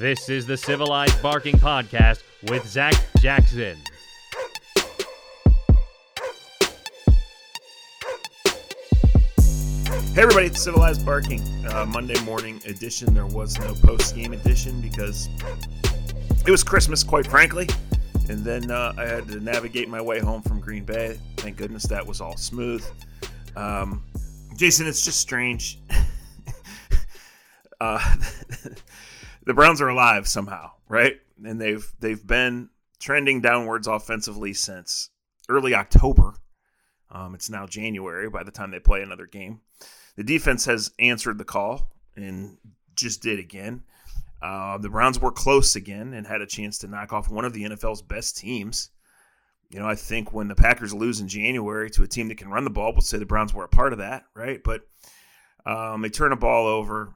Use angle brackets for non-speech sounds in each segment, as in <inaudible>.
This is the Civilized Barking Podcast with Zac Jackson. Hey everybody, it's Civilized Barking, uh, Monday morning edition. There was no post game edition because it was Christmas, quite frankly. And then uh, I had to navigate my way home from Green Bay. Thank goodness that was all smooth. Um, Jason, it's just strange. <laughs> uh, <laughs> the Browns are alive somehow, right? And they've they've been trending downwards offensively since early October. Um, it's now January by the time they play another game. The defense has answered the call and just did again. Uh, the Browns were close again and had a chance to knock off one of the NFL's best teams. You know, I think when the Packers lose in January to a team that can run the ball, we'll say the Browns were a part of that, right? But um, they turn a ball over.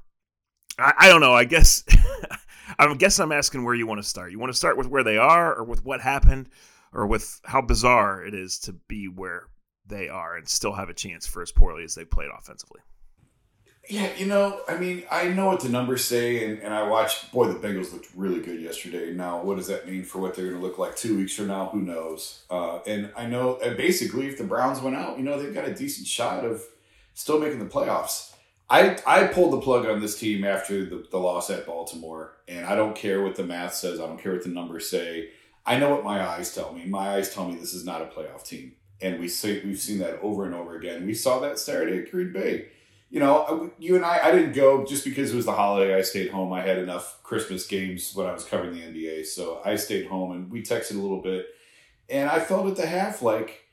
I, I don't know. I guess <laughs> I guess I'm asking where you want to start. You want to start with where they are, or with what happened, or with how bizarre it is to be where they are and still have a chance for as poorly as they played offensively. Yeah, you know, I mean, I know what the numbers say, and, and I watched, boy, the Bengals looked really good yesterday. Now, what does that mean for what they're going to look like two weeks from now? Who knows? Uh, and I know, basically, if the Browns went out, you know, they've got a decent shot of still making the playoffs. I, I pulled the plug on this team after the, the loss at Baltimore, and I don't care what the math says. I don't care what the numbers say. I know what my eyes tell me. My eyes tell me this is not a playoff team and we see we've seen that over and over again. We saw that Saturday at Green Bay. You know, you and I, I didn't go just because it was the holiday. I stayed home. I had enough Christmas games when I was covering the NBA, so I stayed home and we texted a little bit. And I felt at the half like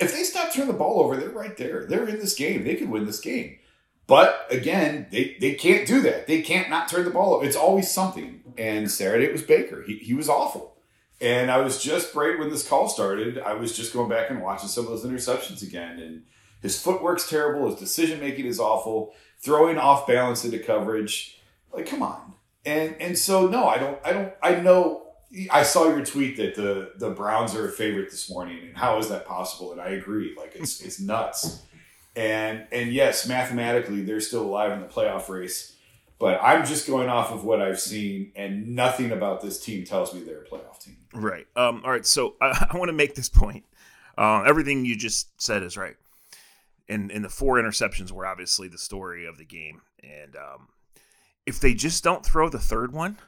if they stop turning the ball over, they're right there. They're in this game. They could win this game. But again, they, they can't do that. They can't not turn the ball over. It's always something. And Saturday it was Baker. He, he was awful. And I was just right when this call started, I was just going back and watching some of those interceptions again. And his footwork's terrible, his decision making is awful, throwing off balance into coverage. Like, come on. And and so no, I don't I don't I know I saw your tweet that the the Browns are a favorite this morning, and how is that possible? And I agree, like it's it's nuts. And and yes, mathematically they're still alive in the playoff race but I'm just going off of what I've seen, and nothing about this team tells me they're a playoff team. Right. Um, all right. So <laughs> I, I want to make this point. Uh, everything you just said is right. And, and the four interceptions were obviously the story of the game. And um, if they just don't throw the third one,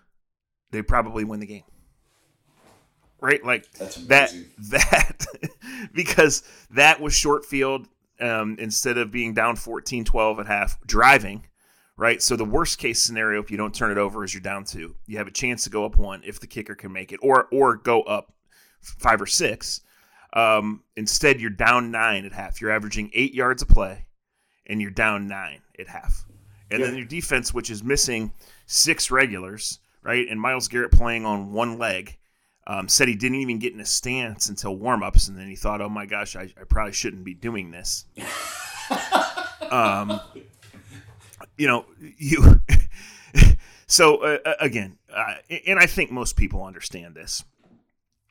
they probably win the game. Right? Like that, <laughs> that, because that was short field um, instead of being down 14 12 at half, driving right? So the worst case scenario, if you don't turn it over, is you're down two. You have a chance to go up one if the kicker can make it, or or go up five or six. Um, instead, you're down nine at half. You're averaging eight yards a play, and you're down nine at half. And yeah. then your defense, which is missing six regulars, right? And Myles Garrett playing on one leg. Um, said he didn't even get in a stance until warmups, and then he thought, "Oh my gosh, I, I probably shouldn't be doing this." <laughs> um, you know, you. <laughs> so uh, uh, again, uh, and I think most people understand this,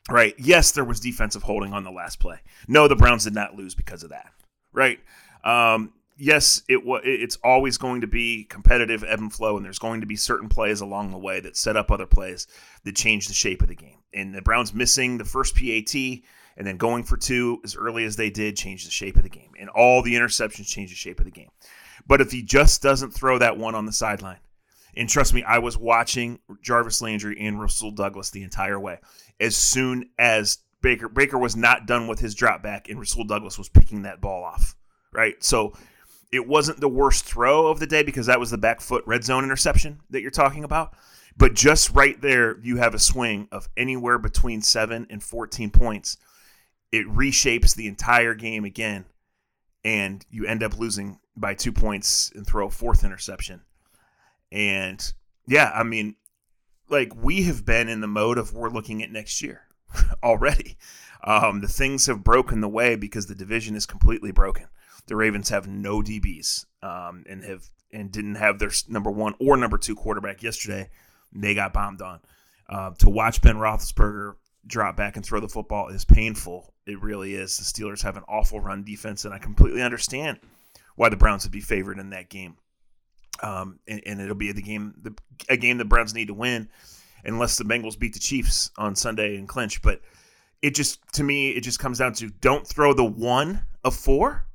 right? Yes, there was defensive holding on the last play. No, the Browns did not lose because of that, right? Um, yes, it. It's always going to be competitive ebb and flow, and there's going to be certain plays along the way that set up other plays that change the shape of the game. And the Browns missing the first PAT and then going for two as early as they did changed the shape of the game, and all the interceptions changed the shape of the game. But if he just doesn't throw that one on the sideline, and trust me, I was watching Jarvis Landry and Rasul Douglas the entire way. As soon as Baker Baker was not done with his drop back, and Rasul Douglas was picking that ball off. Right, so it wasn't the worst throw of the day because that was the back foot red zone interception that you're talking about. But just right there, you have a swing of anywhere between seven and 14 points. it reshapes the entire game again, and you end up losing by two points and throw a fourth interception. And yeah, I mean, like we have been in the mode of we're looking at next year <laughs> already. Um, the things have broken the way because the division is completely broken. The Ravens have no DBs um, and have and didn't have their number one or number two quarterback yesterday. They got bombed on. Uh, to watch Ben Roethlisberger drop back and throw the football is painful. It really is. The Steelers have an awful run defense, and I completely understand why the Browns would be favored in that game. Um, and, and, it'll be the game, the, a game the Browns need to win, unless the Bengals beat the Chiefs on Sunday and clinch. But it just, to me, it just comes down to don't throw the one of four,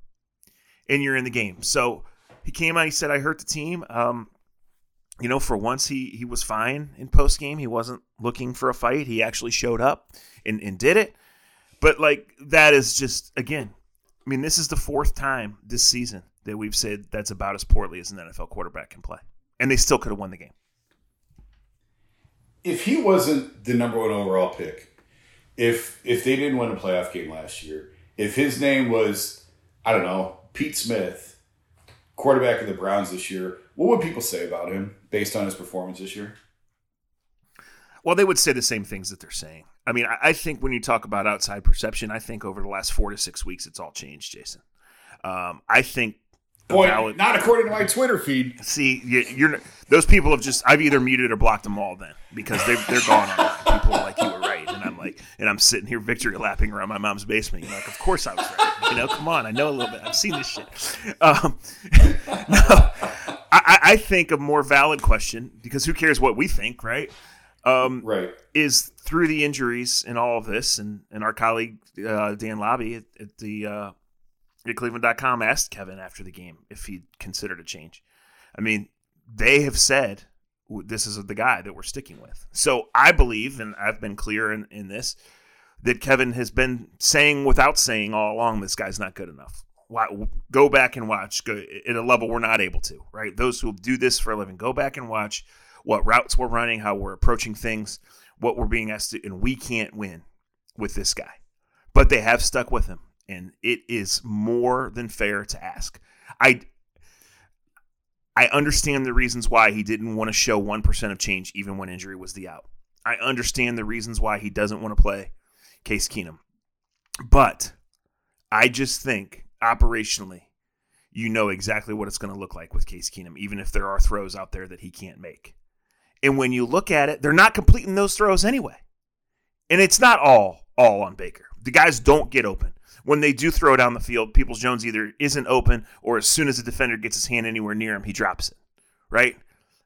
and you're in the game. So he came out, he said, "I hurt the team." Um, you know, for once he he was fine in post game. He wasn't looking for a fight. He actually showed up and, and did it. But like that is just again, I mean, this is the fourth time this season that we've said that's about as poorly as an NFL quarterback can play, and they still could have won the game. If he wasn't the number one overall pick, if if they didn't win a playoff game last year, if his name was I don't know Pete Smith, quarterback of the Browns this year, what would people say about him based on his performance this year? Well, they would say the same things that they're saying. I mean, I, think when you talk about outside perception, I think over the last four to six weeks, it's all changed, Jason. Um, I think Boy, valid, not according to my Twitter feed. See, you, are those people have just I've either muted or blocked them all then because they're they're gone. People like you were right, like, and I'm sitting here victory lapping around my mom's basement. You're like, of course I was right. You know, come on, I know a little bit. I've seen this shit. Um, <laughs> no, I, I think a more valid question because who cares what we think, right? Um, right. Is through the injuries and all of this, and, and our colleague uh, Dan Labbe at, at the uh, at Cleveland.com asked Kevin after the game if he'd considered a change. I mean, they have said this is the guy that we're sticking with. So I believe, and I've been clear in, in this, that Kevin has been saying without saying all along, this guy's not good enough. Go back and watch go, at a level we're not able to, right? Those who do this for a living, go back and watch what routes we're running, how we're approaching things, what we're being asked to, and we can't win with this guy. But they have stuck with him, and it is more than fair to ask. I I understand the reasons why he didn't want to show 1% of change even when injury was the out. I understand the reasons why he doesn't want to play Case Keenum. But I just think operationally, you know exactly what it's going to look like with Case Keenum, even if there are throws out there that he can't make. And when you look at it, they're not completing those throws anyway. And it's not all all on Baker. The guys don't get open. When they do throw down the field, Peoples Jones either isn't open or as soon as the defender gets his hand anywhere near him, he drops it. Right?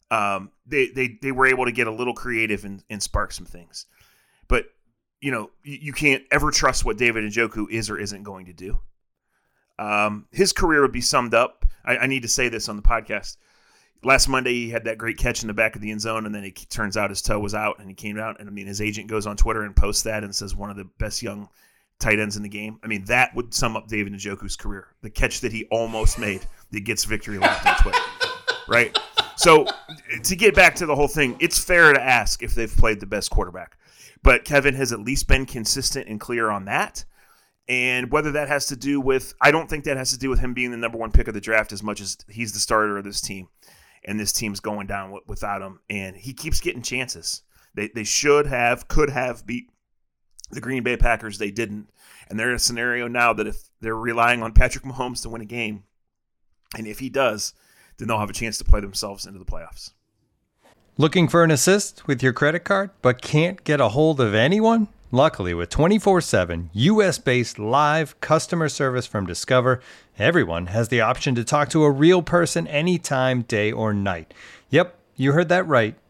Um, they, they they were able to get a little creative and, and spark some things. But you know, you, can't ever trust what David and Njoku is or isn't going to do. Um, his career would be summed up. I, I, need to say this on the podcast. Last Monday, he had that great catch in the back of the end zone, and then it turns out his toe was out, and he came out. And I mean, his agent goes on Twitter and posts that and says one of the best young tight ends in the game. I mean, that would sum up David Njoku's career. The catch that he almost made that gets victory lap on Twitter, <laughs> right? So to get back to the whole thing, it's fair to ask if they've played the best quarterback, but Kevin has at least been consistent and clear on that. And whether that has to do with, I don't think that has to do with him being the number one pick of the draft as much as he's the starter of this team. And this team's going down without him. And he keeps getting chances. They, they should have, could have beat the Green Bay Packers. They didn't. And they're in a scenario now that if they're relying on Patrick Mahomes to win a game, and if he does, then they'll have a chance to play themselves into the playoffs. Looking for an assist with your credit card, but can't get a hold of anyone? Luckily, with 24 7 US based live customer service from Discover, everyone has the option to talk to a real person anytime, day or night. Yep, you heard that right.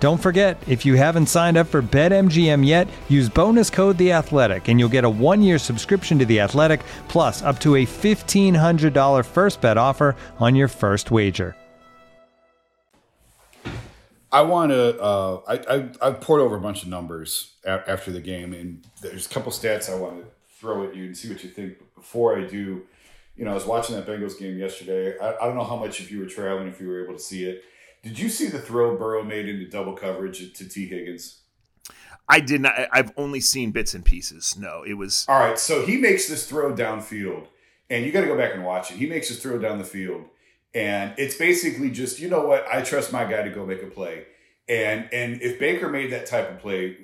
Don't forget, if you haven't signed up for BetMGM yet, use bonus code The Athletic, and you'll get a one-year subscription to The Athletic, plus up to a fifteen hundred dollar first bet offer on your first wager. I want to. Uh, I, I I poured over a bunch of numbers a- after the game, and there's a couple stats I want to throw at you and see what you think. But before I do, you know, I was watching that Bengals game yesterday. I, I don't know how much if you were traveling, if you were able to see it. Did you see the throw Burrow made into double coverage to Tee Higgins? I did not. I've only seen bits and pieces. No, it was. All right, so he makes this throw downfield, and you got to go back and watch it. He makes this throw down the field, and it's basically just you know what I trust my guy to go make a play, and and if Baker made that type of play,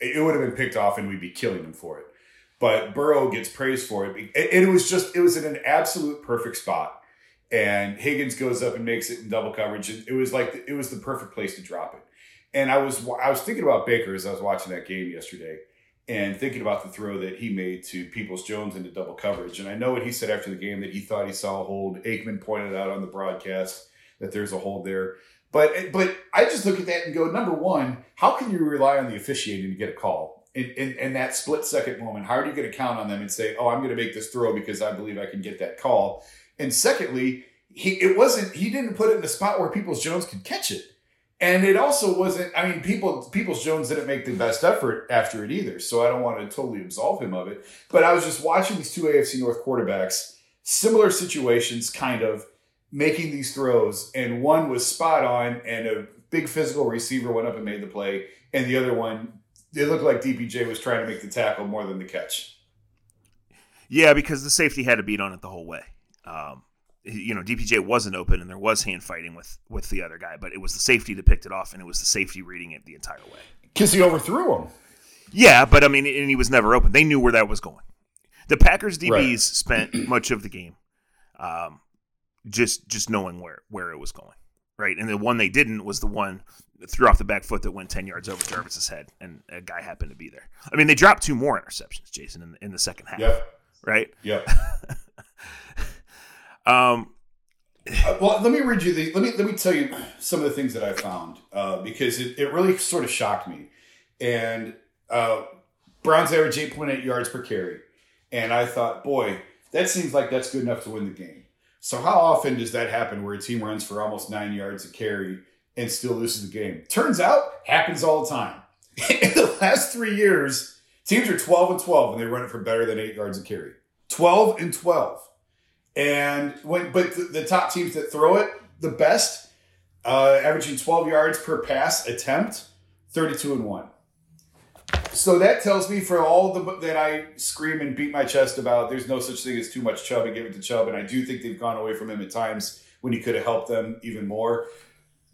it would have been picked off, and we'd be killing him for it. But Burrow gets praised for it, and it was just it was in an absolute perfect spot, and Higgins goes up and makes it in double coverage. And it was like it was the perfect place to drop it. And I was I was thinking about Baker as I was watching that game yesterday, and thinking about the throw that he made to Peoples Jones into double coverage. And I know what he said after the game that he thought he saw a hold. Aikman pointed out on the broadcast that there's a hold there. But but I just look at that and go, number one, how can you rely on the officiating to get a call in, in, in that split second moment? How are you going to count on them and say, oh, I'm going to make this throw because I believe I can get that call? And secondly, he it wasn't he didn't put it in a spot where Peoples Jones could catch it. And it also wasn't, I mean, people Peoples Jones didn't make the best effort after it either. So I don't want to totally absolve him of it. But I was just watching these two AFC North quarterbacks, similar situations, kind of making these throws, and one was spot on, and a big physical receiver went up and made the play, and the other one, it looked like DPJ was trying to make the tackle more than the catch. Yeah, because the safety had to beat on it the whole way. Um, you know, DPJ wasn't open, and there was hand fighting with with the other guy, but it was the safety that picked it off, and it was the safety reading it the entire way. Because he overthrew him. Yeah, but I mean, and he was never open. They knew where that was going. The Packers DBs Right. spent <clears throat> much of the game um, just just knowing where where it was going, right? And the one they didn't was the one that threw off the back foot that went ten yards over Jarvis's head, and a guy happened to be there. I mean, they dropped two more interceptions, Jason, in, in the second half, Yep. right? Yep. <laughs> Um, Uh, well, let me read you the. Let me let me tell you some of the things that I found uh, because it, it really sort of shocked me. And uh, Browns average eight point eight yards per carry, and I thought, boy, that seems like that's good enough to win the game. So how often does that happen where a team runs for almost nine yards a carry and still loses the game? Turns out, happens all the time. <laughs> In the last three years, teams are twelve and twelve, and they run it for better than eight yards a carry. Twelve and twelve. And when, but the, the top teams that throw it the best, uh, averaging 12 yards per pass attempt, 32 and one. So that tells me for all the that I scream and beat my chest about, there's no such thing as too much Chubb and give it to Chubb, and I do think they've gone away from him at times when he could have helped them even more.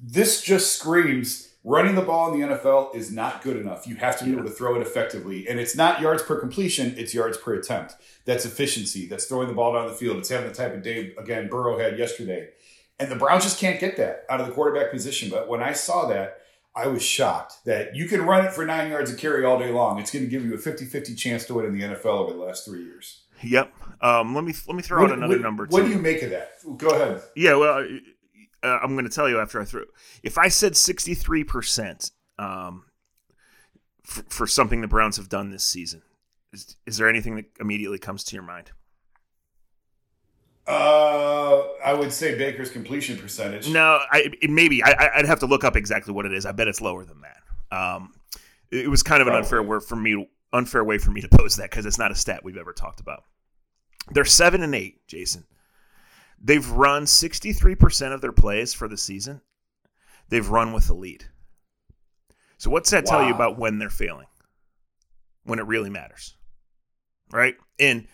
This just screams running the ball in the NFL is not good enough. You have to be able to throw it effectively, and it's not yards per completion; it's yards per attempt. That's efficiency. That's throwing the ball down the field. It's having the type of day again Burrow had yesterday, and the Browns just can't get that out of the quarterback position. But when I saw that. I was shocked that you can run it for nine yards a carry all day long. It's going to give you a 50-50 chance to win in the NFL over the last three years. yep. Um, let me let me throw out another what, number. What do you make of that? Go ahead. Yeah, well, uh, I'm going to tell you after I throw. If I said 63 percent um, for, for something the Browns have done this season, is, is there anything that immediately comes to your mind? Uh, I would say Baker's completion percentage. No, I maybe I, I'd have to look up exactly what it is. I bet it's lower than that. Um, it, was kind of an unfair word for me, unfair way for me to pose that because it's not a stat we've ever talked about. They're seven and eight, Jason. They've run sixty three percent of their plays for the season. They've run with the lead. So what's that tell you about when they're failing? When it really matters, right? And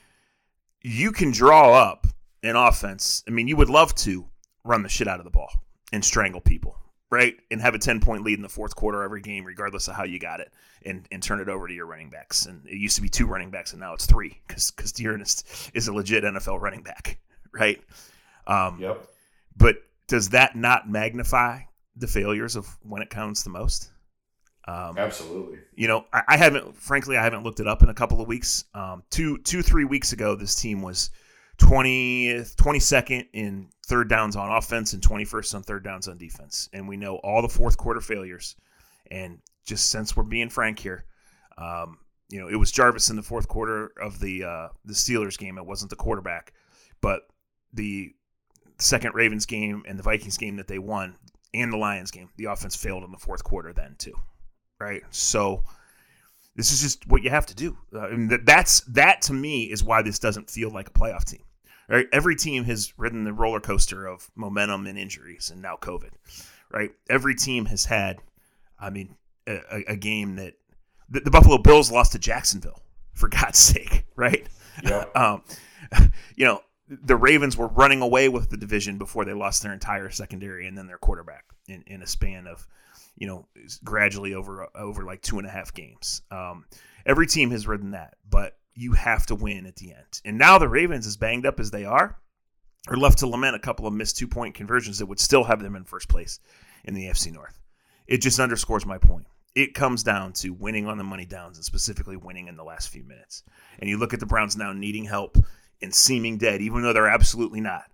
you can draw up an offense. I mean, you would love to run the shit out of the ball and strangle people, right? And have a 10 point lead in the fourth quarter every game, regardless of how you got it, and, and turn it over to your running backs. And it used to be two running backs, and now it's three because because D'Ernest is a legit NFL running back, <laughs> right? Um, Yep. But does that not magnify the failures of when it counts the most? Um, Absolutely. you know, I, I haven't, frankly, I haven't looked it up in a couple of weeks. Um, two, two, three weeks ago, this team was 20th, 22nd in third downs on offense and 21st on third downs on defense. And we know all the fourth quarter failures. And just since we're being frank here, um, you know, it was Jarvis in the fourth quarter of the uh, the Steelers game. It wasn't the quarterback, but the second Ravens game and the Vikings game that they won, and the Lions game, the offense failed in the fourth quarter then too right? So this is just what you have to do. Uh, and that, that's that to me is why this doesn't feel like a playoff team. Right? Every team has ridden the roller coaster of momentum and injuries, and now COVID. Right? Every team has had, I mean, a, a- game that the, the Buffalo Bills lost to Jacksonville for God's <laughs> sake, right? Yep. <laughs> um, you know, the Ravens were running away with the division before they lost their entire secondary and then their quarterback in, in a span of, you know, gradually over over like two and a half games. Um, every team has ridden that, but you have to win at the end. And now the Ravens, as banged up as they are, are left to lament a couple of missed two point conversions that would still have them in first place in the AFC North. It just underscores my point. It comes down to winning on the money downs and specifically winning in the last few minutes. And you look at the Browns now needing help and seeming dead, even though they're absolutely not.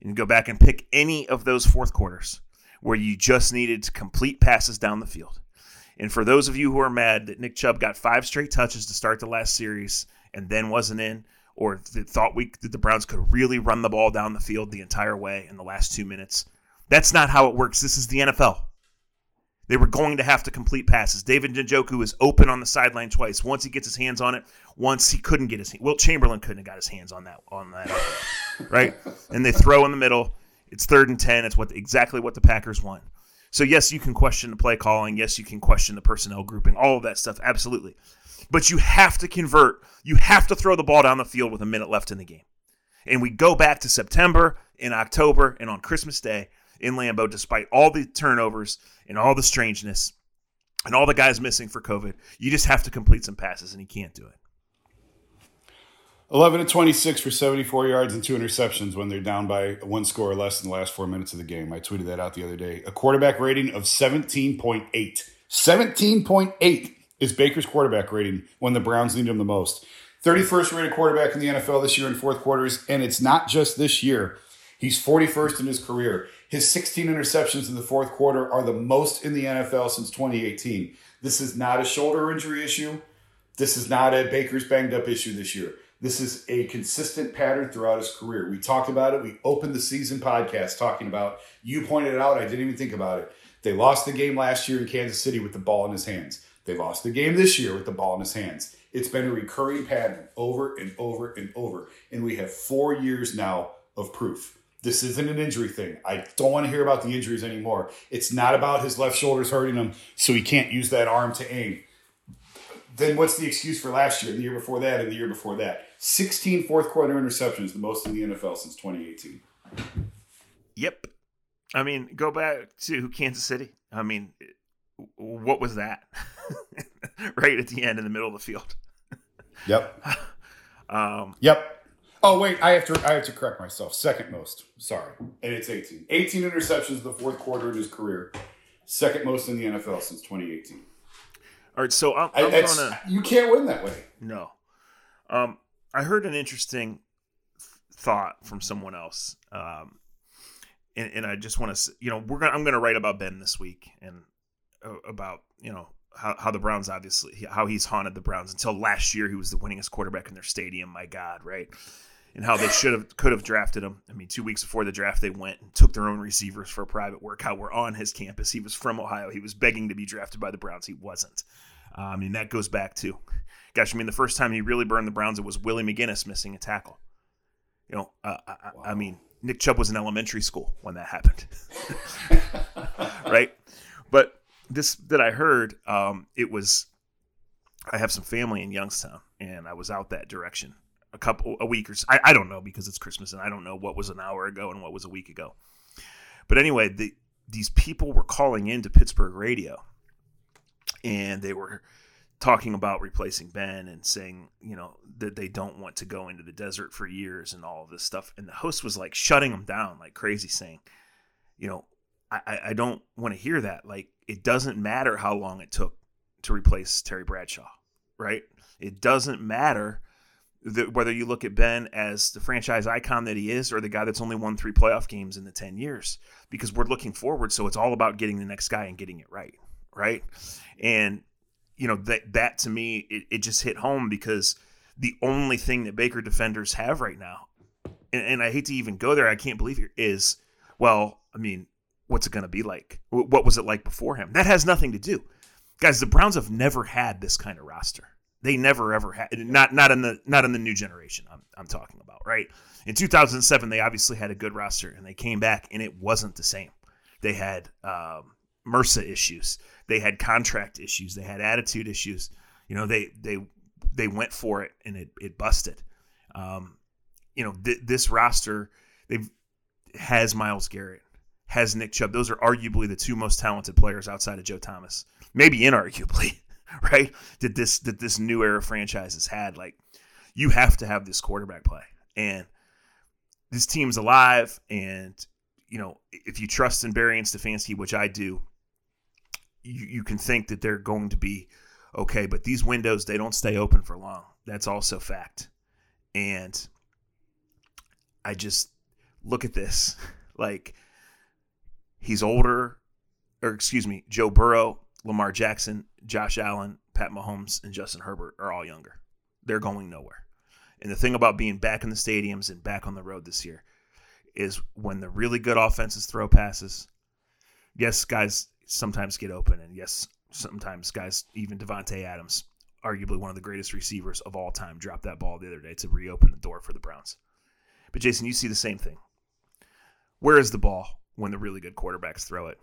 And go back and pick any of those fourth quarters where you just needed to complete passes down the field. And for those of you who are mad that Nick Chubb got five straight touches to start the last series and then wasn't in, or thought we that the Browns could really run the ball down the field the entire way in the last two minutes, that's not how it works. This is the NFL. They were going to have to complete passes. David Njoku is open on the sideline twice. Once he gets his hands on it, once he couldn't get his Wilt Chamberlain couldn't have got his hands on that on that, <laughs> right? And they throw in the middle. It's third and ten. It's what exactly what the Packers want. So yes, you can question the play calling. Yes, you can question the personnel grouping. All of that stuff, absolutely. But you have to convert. You have to throw the ball down the field with a minute left in the game. And we go back to September, in October, and on Christmas Day in Lambeau, despite all the turnovers and all the strangeness and all the guys missing for COVID. You just have to complete some passes, and he can't do it. 11 to 26 for 74 yards and two interceptions when they're down by one score or less in the last four minutes of the game. I tweeted that out the other day. A quarterback rating of 17.8. 17.8 is Baker's quarterback rating when the Browns need him the most. 31st rated quarterback in the NFL this year in fourth quarters, and it's not just this year. He's 41st in his career. His 16 interceptions in the fourth quarter are the most in the NFL since 2018. This is not a shoulder injury issue. This is not a Baker's banged up issue this year. This is a consistent pattern throughout his career. We talked about it. We opened the season podcast talking about, you pointed it out. I didn't even think about it. They lost the game last year in Kansas City with the ball in his hands. They lost the game this year with the ball in his hands. It's been a recurring pattern over and over and over. And we have four years now of proof. This isn't an injury thing. I don't want to hear about the injuries anymore. It's not about his left shoulders hurting him, so he can't use that arm to aim. Then what's the excuse for last year, the year before that, and the year before that? 16 fourth quarter interceptions, the most in the NFL since 2018. Yep. I mean, go back to Kansas City. I mean, what was that? <laughs> right at the end in the middle of the field. Yep. <laughs> Um, Yep. Oh wait, I have to I have to correct myself. Second most. Sorry. And it's 18. 18 interceptions in the fourth quarter in his career. Second most in the NFL since 2018. all right, so I'm, I'm gonna you can't win that way. no. Um, I heard an interesting thought from someone else, um, and, and I just want to, you know, we're gonna I'm gonna write about Ben this week and uh, about you know how, how the Browns obviously how he's haunted the Browns until last year he was the winningest quarterback in their stadium. My God, right? And how they should have could have drafted him. I mean, two weeks before the draft, they went and took their own receivers for a private workout. We're on his campus. He was from Ohio. He was begging to be drafted by the Browns. He wasn't. Uh, I mean, that goes back to, gosh, I mean, the first time he really burned the Browns, it was Willie McGinest missing a tackle. You know, uh, I, wow. I mean, Nick Chubb was in elementary school when that happened, <laughs> right? But this that I heard, um, it was. I have some family in Youngstown, and I was out that direction a couple a week or. I, I don't know because it's Christmas and I don't know what was an hour ago and what was a week ago. But anyway, the, these people were calling into Pittsburgh radio and they were talking about replacing Ben and saying, you know, that they don't want to go into the desert for years and all of this stuff. And the host was like shutting them down like crazy, saying, you know, I, I don't want to hear that. Like, it doesn't matter how long it took to replace Terry Bradshaw, right? It doesn't matter the, whether you look at Ben as the franchise icon that he is or the guy that's only won three playoff games in the 10 years because we're looking forward. So it's all about getting the next guy and getting it right. Right. And, you know, that, that to me, it, it just hit home because the only thing that Baker defenders have right now, and, and I hate to even go there, I can't believe it, is, well, I mean, what's it going to be like? What was it like before him? That has nothing to do. Guys, the Browns have never had this kind of roster. They never ever had not not in the not in the new generation. I'm I'm talking about right. In 2007, they obviously had a good roster, and they came back, and it wasn't the same. They had um, MRSA issues. They had contract issues. They had attitude issues. You know, they they they went for it, and it it busted. Um, you know, th- this roster they've has Myles Garrett, has Nick Chubb. Those are arguably the two most talented players outside of Joe Thomas, maybe inarguably. <laughs> right? That this that this new era franchise has had. Like, you have to have this quarterback play, and this team's alive. And you know, if you trust in Berry and Stefanski, which I do, you you can think that they're going to be okay. But these windows they don't stay open for long. That's also fact. And I just look at this <laughs> like he's older or excuse me, Joe Burrow Lamar Jackson, Josh Allen, Pat Mahomes, and Justin Herbert are all younger. They're going nowhere. And the thing about being back in the stadiums and back on the road this year is when the really good offenses throw passes, yes, guys sometimes get open. And yes, sometimes guys, even Davante Adams, arguably one of the greatest receivers of all time, dropped that ball the other day to reopen the door for the Browns. But Jason, you see the same thing. Where is the ball when the really good quarterbacks throw it?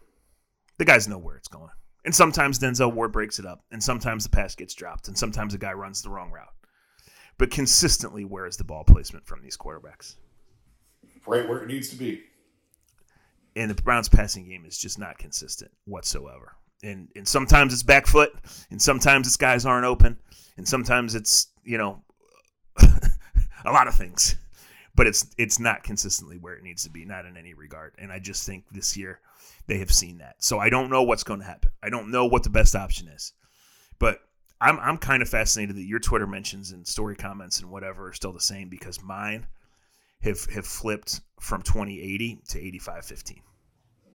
The guys know where it's going. And sometimes Denzel Ward breaks it up, and sometimes the pass gets dropped, and sometimes a guy runs the wrong route. But consistently, where is the ball placement from these quarterbacks? Right where it needs to be. And the Browns' passing game is just not consistent whatsoever. And and sometimes it's back foot, and sometimes it's guys aren't open, and sometimes it's you know <laughs> a lot of things. But it's it's not consistently where it needs to be, not in any regard. And I just think this year they have seen that. So I don't know what's going to happen. I don't know what the best option is. But I'm I'm kind of fascinated that your Twitter mentions and story comments and whatever are still the same because mine have have flipped from 2080 to 8515.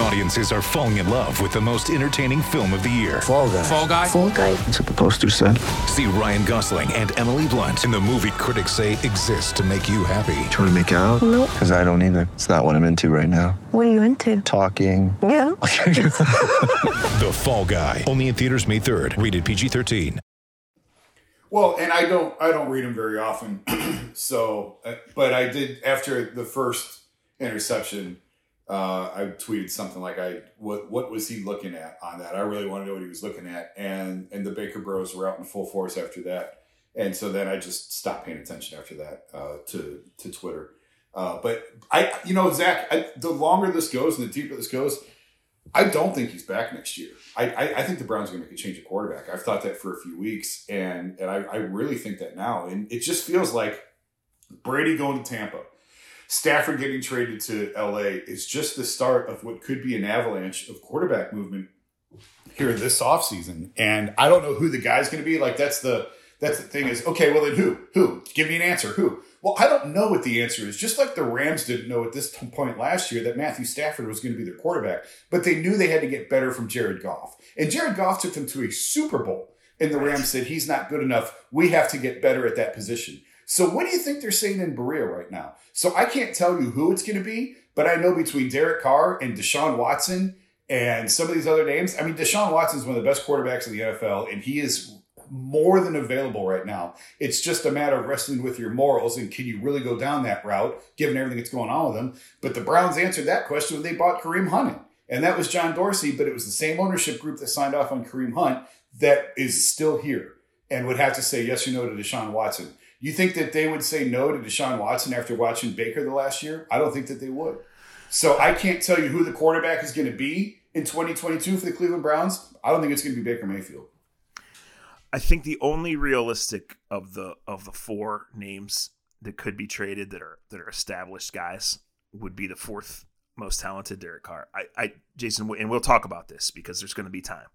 Audiences are falling in love with the most entertaining film of the year. Fall Guy. Fall Guy. Fall Guy. That's what the poster said. See Ryan Gosling and Emily Blunt in the movie critics say exists to make you happy. Trying to make it out? Nope. Because I don't either. It's not what I'm into right now. What are you into? Talking. Yeah. <laughs> <laughs> the Fall Guy. Only in theaters May 3rd. Rated PG-13. Well, and I don't I don't read them very often, <clears throat> so uh, but I did after the first interception. Uh, I tweeted something like, "I what what was he looking at on that? I really want to know what he was looking at." And and the Baker Bros were out in full force after that, and so then I just stopped paying attention after that uh, to to Twitter. Uh, but I, you know, Zach, I, the longer this goes and the deeper this goes, I don't think he's back next year. I, I, I think the Browns are going to make a change of quarterback. I've thought that for a few weeks, and and I, I really think that now. And it just feels like Brady going to Tampa, Stafford getting traded to LA is just the start of what could be an avalanche of quarterback movement here this offseason. And I don't know who the guy's going to be. Like that's the that's the thing is okay. Well then who who give me an answer who. Well, I don't know what the answer is. Just like the Rams didn't know at this point last year that Matthew Stafford was going to be their quarterback, but they knew they had to get better from Jared Goff. And Jared Goff took them to a Super Bowl. And the Rams said, he's not good enough. We have to get better at that position. So what do you think they're saying in Berea right now? So I can't tell you who it's going to be, but I know between Derek Carr and Deshaun Watson and some of these other names, I mean, Deshaun Watson is one of the best quarterbacks in the NFL, and he is more than available right now. It's just a matter of wrestling with your morals and can you really go down that route given everything that's going on with them. But the Browns answered that question when they bought Kareem Hunt. And that was John Dorsey, but it was the same ownership group that signed off on Kareem Hunt that is still here and would have to say yes or no to Deshaun Watson. You think that they would say no to Deshaun Watson after watching Baker the last year? I don't think that they would. So I can't tell you who the quarterback is going to be in 2022 for the Cleveland Browns. I don't think it's going to be Baker Mayfield. I think the only realistic of the of the four names that could be traded that are that are established guys would be the fourth most talented Derek Carr. I, I Jason, and we'll talk about this because there's going to be time.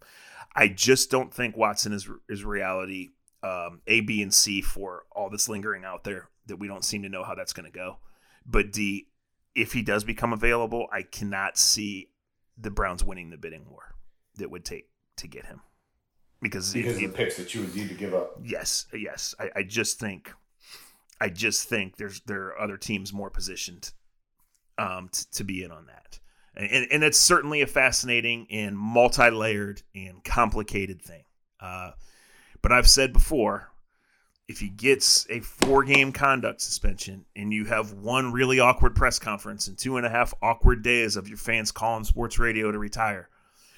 I just don't think Watson is is reality. Um, a, B, and C for all that's lingering out there that we don't seem to know how that's going to go. But D, if he does become available, I cannot see the Browns winning the bidding war that would take to get him because because of the picks that you would need to give up. Yes, yes. I, I just think, I just think there's there are other teams more positioned um, t- to be in on that, and and it's certainly a fascinating and multi-layered and complicated thing. Uh, but I've said before, if he gets a four-game conduct suspension and you have one really awkward press conference and two and a half awkward days of your fans calling sports radio to retire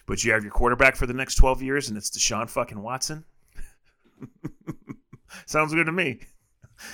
but you have your quarterback for the next 12 years and it's Deshaun fucking Watson. <laughs> Sounds good to me.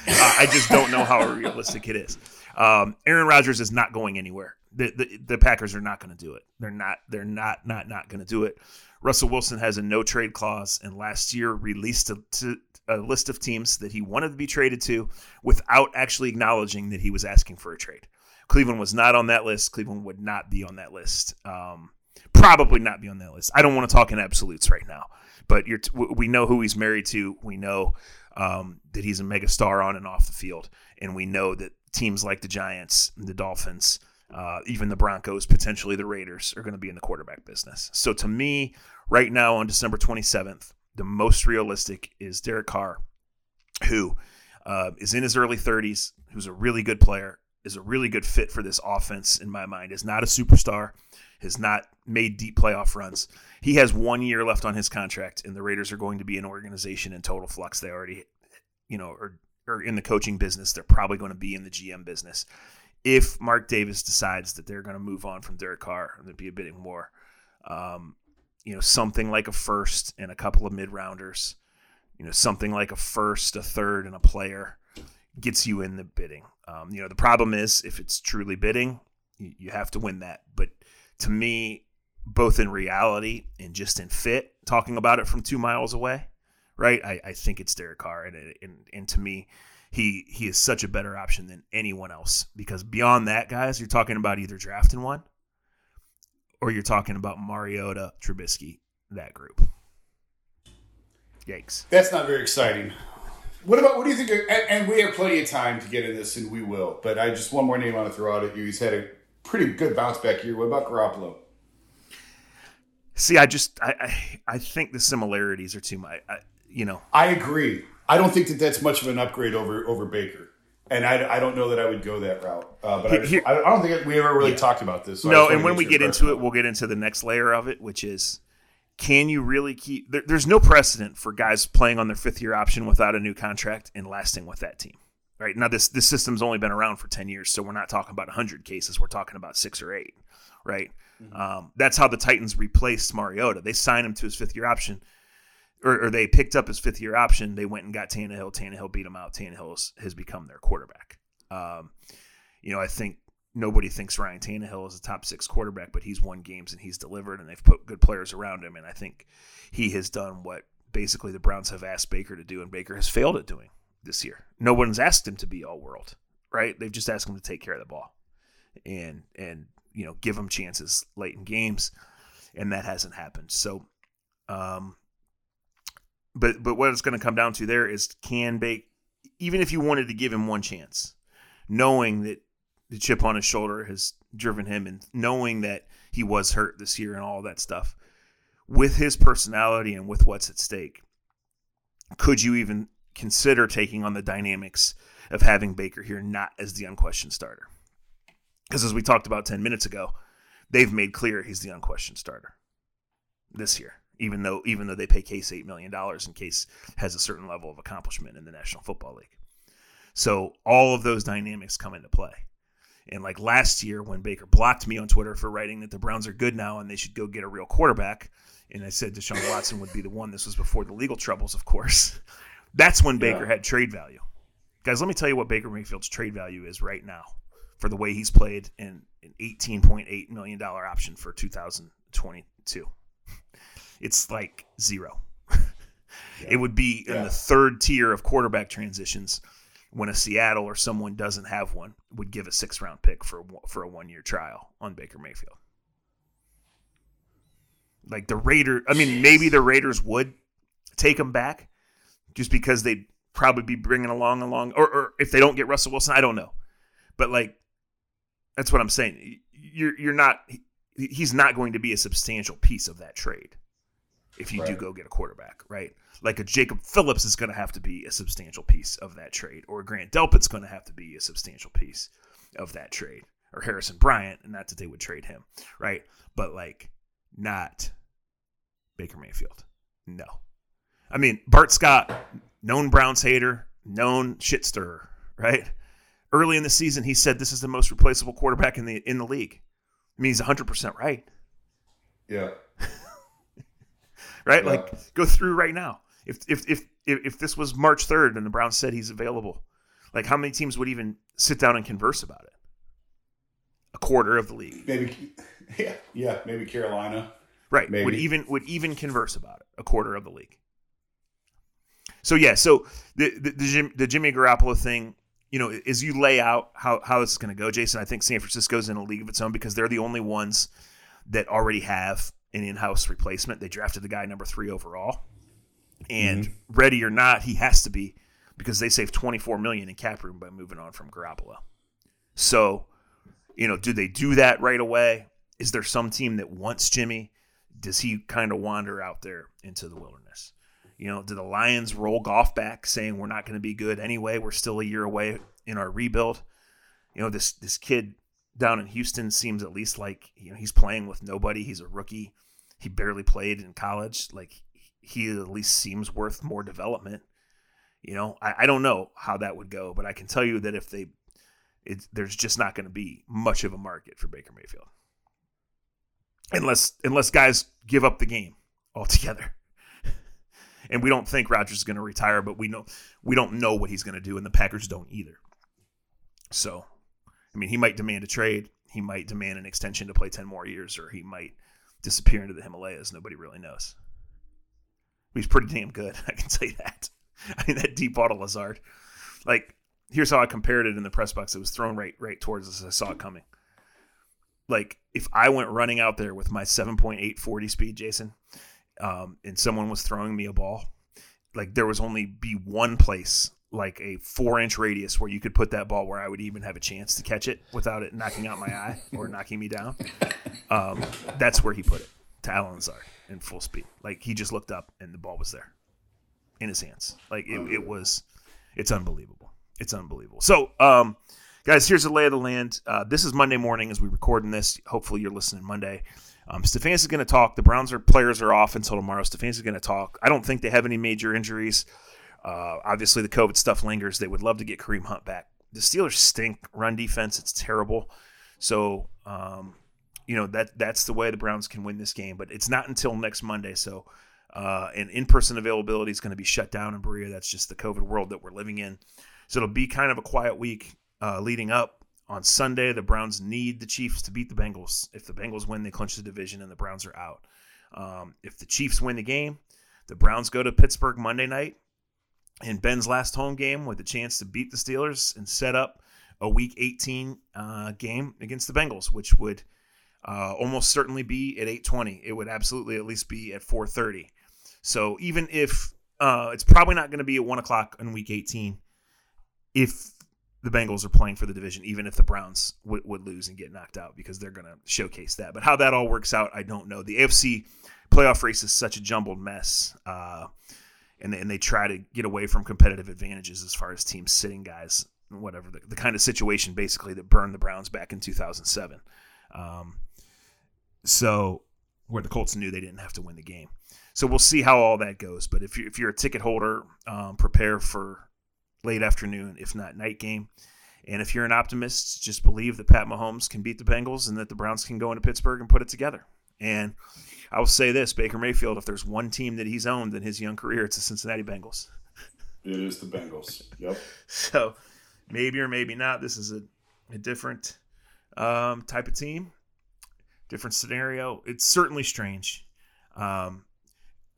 Uh, I just don't know how realistic it is. Um, Aaron Rodgers is not going anywhere. The, the, the Packers are not going to do it. They're not. They're not. Not. Not going to do it. Russell Wilson has a no trade clause, and last year released a, to, a list of teams that he wanted to be traded to, without actually acknowledging that he was asking for a trade. Cleveland was not on that list. Cleveland would not be on that list. Um, probably not be on that list. I don't want to talk in absolutes right now, but t- we know who he's married to. We know um, that he's a mega star on and off the field, and we know that teams like the Giants, the Dolphins, uh, even the Broncos, potentially the Raiders, are going to be in the quarterback business. So to me, right now on December 27th, the most realistic is Derek Carr, who uh, is in his early 30s, who's a really good player, is a really good fit for this offense in my mind. Is not a superstar, has not made deep playoff runs. He has one year left on his contract, and the Raiders are going to be an organization in total flux. They already, you know, are, are in the coaching business. They're probably going to be in the GM business. If Mark Davis decides that they're going to move on from Derek Carr, there'd be a bidding war. Um, you know, something like a first and a couple of mid rounders. You know, something like a first, a third, and a player gets you in the bidding. Um, you know, the problem is if it's truly bidding, you, you have to win that. But to me, both in reality and just in fit, talking about it from two miles away, right? I, I think it's Derek Carr, and, and and to me, he he is such a better option than anyone else because beyond that, guys, you're talking about either drafting one or you're talking about Mariota, Trubisky, that group. Yikes! That's not very exciting. What about what do you think? and, and, we have plenty of time to get in this, and we will. But I just one more name I want to throw out at you. He's had a pretty good bounce back year. What about Garoppolo? See, I just I I, I think the similarities are too much. I, you know, I agree. I don't think that that's much of an upgrade over over Baker, and I, I don't know that I would go that route. Uh, but I, Here, I, don't think we ever really yeah. talked about this. So no, and when we get into it, we'll get into the next layer of it, which is can you really keep? There, there's no precedent for guys playing on their fifth year option without a new contract and lasting with that team. Right now, this this system's only been around for ten years, so we're not talking about hundred cases. We're talking about six or eight. Right. Mm-hmm. Um, that's how the Titans replaced Mariota. They signed him to his fifth year option, or, or, they picked up his fifth year option. They went and got Tannehill. Tannehill beat him out. Tannehill has, has become their quarterback. Um, You know, I think nobody thinks Ryan Tannehill is a top six quarterback, but he's won games and he's delivered, and they've put good players around him. And I think he has done what basically the Browns have asked Baker to do, and Baker has failed at doing this year. No one's asked him to be all world, right? They've just asked him to take care of the ball and and you know give him chances late in games, and that hasn't happened. So, um, but but what it's going to come down to there is can Baker, even if you wanted to give him one chance, knowing that the chip on his shoulder has driven him, and knowing that he was hurt this year and all that stuff, with his personality and with what's at stake, could you even consider taking on the dynamics of having Baker here not as the unquestioned starter? Because as we talked about 10 minutes ago, they've made clear he's the unquestioned starter this year, even though even though they pay Case $8 million and Case has a certain level of accomplishment in the National Football League. So all of those dynamics come into play. And like last year, when Baker blocked me on Twitter for writing that the Browns are good now and they should go get a real quarterback, and I said Deshaun <laughs> Watson would be the one. This was before the legal troubles, of course. <laughs> That's when Baker Yeah. had trade value. Guys, let me tell you what Baker Mayfield's trade value is right now for the way he's played in an $18.8 million option for 2022. It's like zero. <laughs> It would be in the third tier of quarterback transitions when a Seattle or someone doesn't have one would give a six round pick for a- for a one year trial on Baker Mayfield. Like the Raider, I mean, maybe the Raiders would take him back just because they'd probably be bringing along along, or, or if they don't get Russell Wilson, I don't know. But like, that's what I'm saying. You're you're not. He's not going to be a substantial piece of that trade if you do go get a quarterback, right? Like a Jacob Phillips is going to have to be a substantial piece of that trade, or Grant Delpit's going to have to be a substantial piece of that trade, or Harrison Bryant, and not that they would trade him, right? But like, not Baker Mayfield. No. I mean, Bart Scott, known Browns hater, known shit stirrer, right? Early in the season, he said this is the most replaceable quarterback in the in the league. I mean, he's 100% right, Yeah. <laughs> right? Yeah. Like, go through right now. If, if if if if this was March 3rd and the Browns said he's available, like how many teams would even sit down and converse about it? A quarter of the league. Maybe. <laughs> Yeah. Yeah. Maybe Carolina. Right. Would even would even converse about it. A quarter of the league. So yeah, so the the, the, Jim, the Jimmy Garoppolo thing, you know, as you lay out how how this is going to go, Jason, I think San Francisco's in a league of its own because they're the only ones that already have an in-house replacement. They drafted the guy number three overall, and mm-hmm. ready or not, he has to be because they saved 24 million in cap room by moving on from Garoppolo. So, you know, do they do that right away? Is there some team that wants Jimmy? Does he kind of wander out there into the wilderness? You know, do the Lions roll Goff back saying we're not going to be good anyway? We're still a year away in our rebuild. You know, this this kid down in Houston seems at least like you know he's playing with nobody. He's a rookie. He barely played in college. Like he at least seems worth more development. You know, I, I don't know how that would go, but I can tell you that if they, it, there's just not going to be much of a market for Baker Mayfield, unless unless guys give up the game altogether. <laughs> and we don't think Rodgers is going to retire, but we know we don't know what he's going to do, and the Packers don't either. So, I mean, he might demand a trade. He might demand an extension to play ten more years, or he might disappear into the Himalayas. Nobody really knows. He's pretty damn good. <laughs> I can you that. <laughs> I mean, that deep to Lazard. Like, here's how I compared it in the press box. It was thrown right right towards us. I saw it coming. Like, if I went running out there with my 7.8 40 speed, Jason, um, and someone was throwing me a ball, like there was only be one place, like a four inch radius, where you could put that ball where I would even have a chance to catch it without it knocking out my eye or knocking me down. Um, that's where he put it to Allen Lazard in full speed. Like he just looked up and the ball was there in his hands. Like it, it was, it's unbelievable. It's unbelievable. So, um, guys, here's the lay of the land. Uh, this is Monday morning as we recording this. Hopefully, you're listening Monday. Um, is going to talk. The Browns are players are off until tomorrow. Stefanski is going to talk. I don't think they have any major injuries. Uh, obviously, the COVID stuff lingers. They would love to get Kareem Hunt back. The Steelers stink run defense. It's terrible. So, um, you know that that's the way the Browns can win this game. But it's not until next Monday. So, uh, and in-person availability is going to be shut down in Berea. That's just the COVID world that we're living in. So it'll be kind of a quiet week uh, leading up. on Sunday, the Browns need the Chiefs to beat the Bengals. If the Bengals win, they clinch the division and the Browns are out. Um, if the Chiefs win the game, the Browns go to Pittsburgh Monday night in Ben's last home game with a chance to beat the Steelers and set up a Week 18 uh, game against the Bengals, which would uh, almost certainly be at 8:20. It would absolutely at least be at 4:30. So even if uh, it's probably not going to be at one o'clock in Week 18, if the Bengals are playing for the division, even if the Browns would, would lose and get knocked out, because they're going to showcase that. But how that all works out, I don't know. The AFC playoff race is such a jumbled mess. And they, and they try to get away from competitive advantages as far as teams sitting guys, whatever the, the kind of situation basically that burned the Browns back in 2007. Um, so where the Colts knew they didn't have to win the game. So we'll see how all that goes. But if you if you're a ticket holder, um, prepare for late afternoon, if not night game. And if you're an optimist, just believe that Pat Mahomes can beat the Bengals and that the Browns can go into Pittsburgh and put it together. And I will say this Baker Mayfield, if there's one team that he's owned in his young career, it's the Cincinnati Bengals. It is the Bengals. Yep. <laughs> so maybe or maybe not, this is a, a different um, type of team, different scenario. It's certainly strange. Um,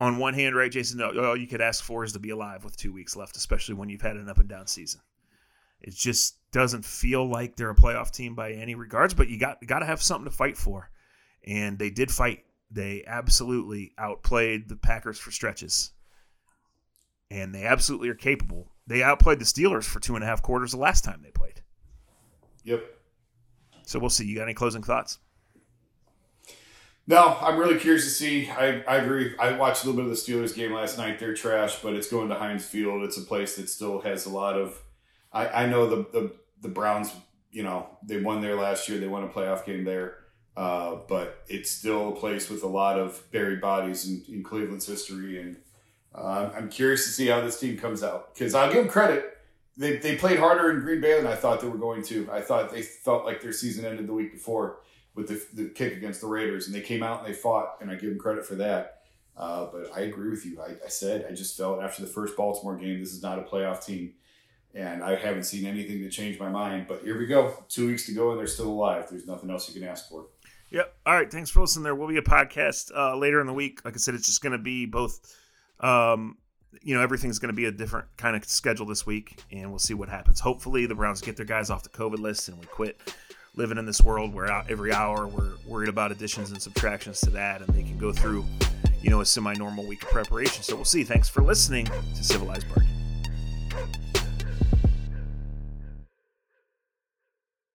on one hand, right, Jason, all you could ask for is to be alive with two weeks left, especially when you've had an up and down season. It just doesn't feel like they're a playoff team by any regards, but you got got to have something to fight for, and they did fight. They absolutely outplayed the Packers for stretches, and they absolutely are capable. They outplayed the Steelers for two and a half quarters the last time they played. Yep. So we'll see. You got any closing thoughts? No, I'm really curious to see. I, I agree. I watched a little bit of the Steelers game last night. They're trash, but it's going to Heinz Field. It's a place that still has a lot of. I, I know the, the the Browns. You know they won there last year. They won a playoff game there, uh, but it's still a place with a lot of buried bodies in, in Cleveland's history. And uh, I'm curious to see how this team comes out because I'll give them credit. They, they played harder in Green Bay than I thought they were going to. I thought they felt like their season ended the week before with the, the kick against the Raiders, and they came out and they fought, and I give them credit for that. Uh, but I agree with you. I, I, said I just felt after the first Baltimore game, this is not a playoff team, and I haven't seen anything to change my mind. But here we go, two weeks to go, and they're still alive. There's nothing else you can ask for. Yep. All right. Thanks for listening. There will be a podcast uh, later in the week. Like I said, it's just going to be both. Um, you know, everything's going to be a different kind of schedule this week, and we'll see what happens. Hopefully, the Browns get their guys off the COVID list, and we quit living in this world where every hour we're worried about additions and subtractions to that, and they can go through, you know, a semi-normal week of preparation. So we'll see. Thanks for listening to Civilized Barking.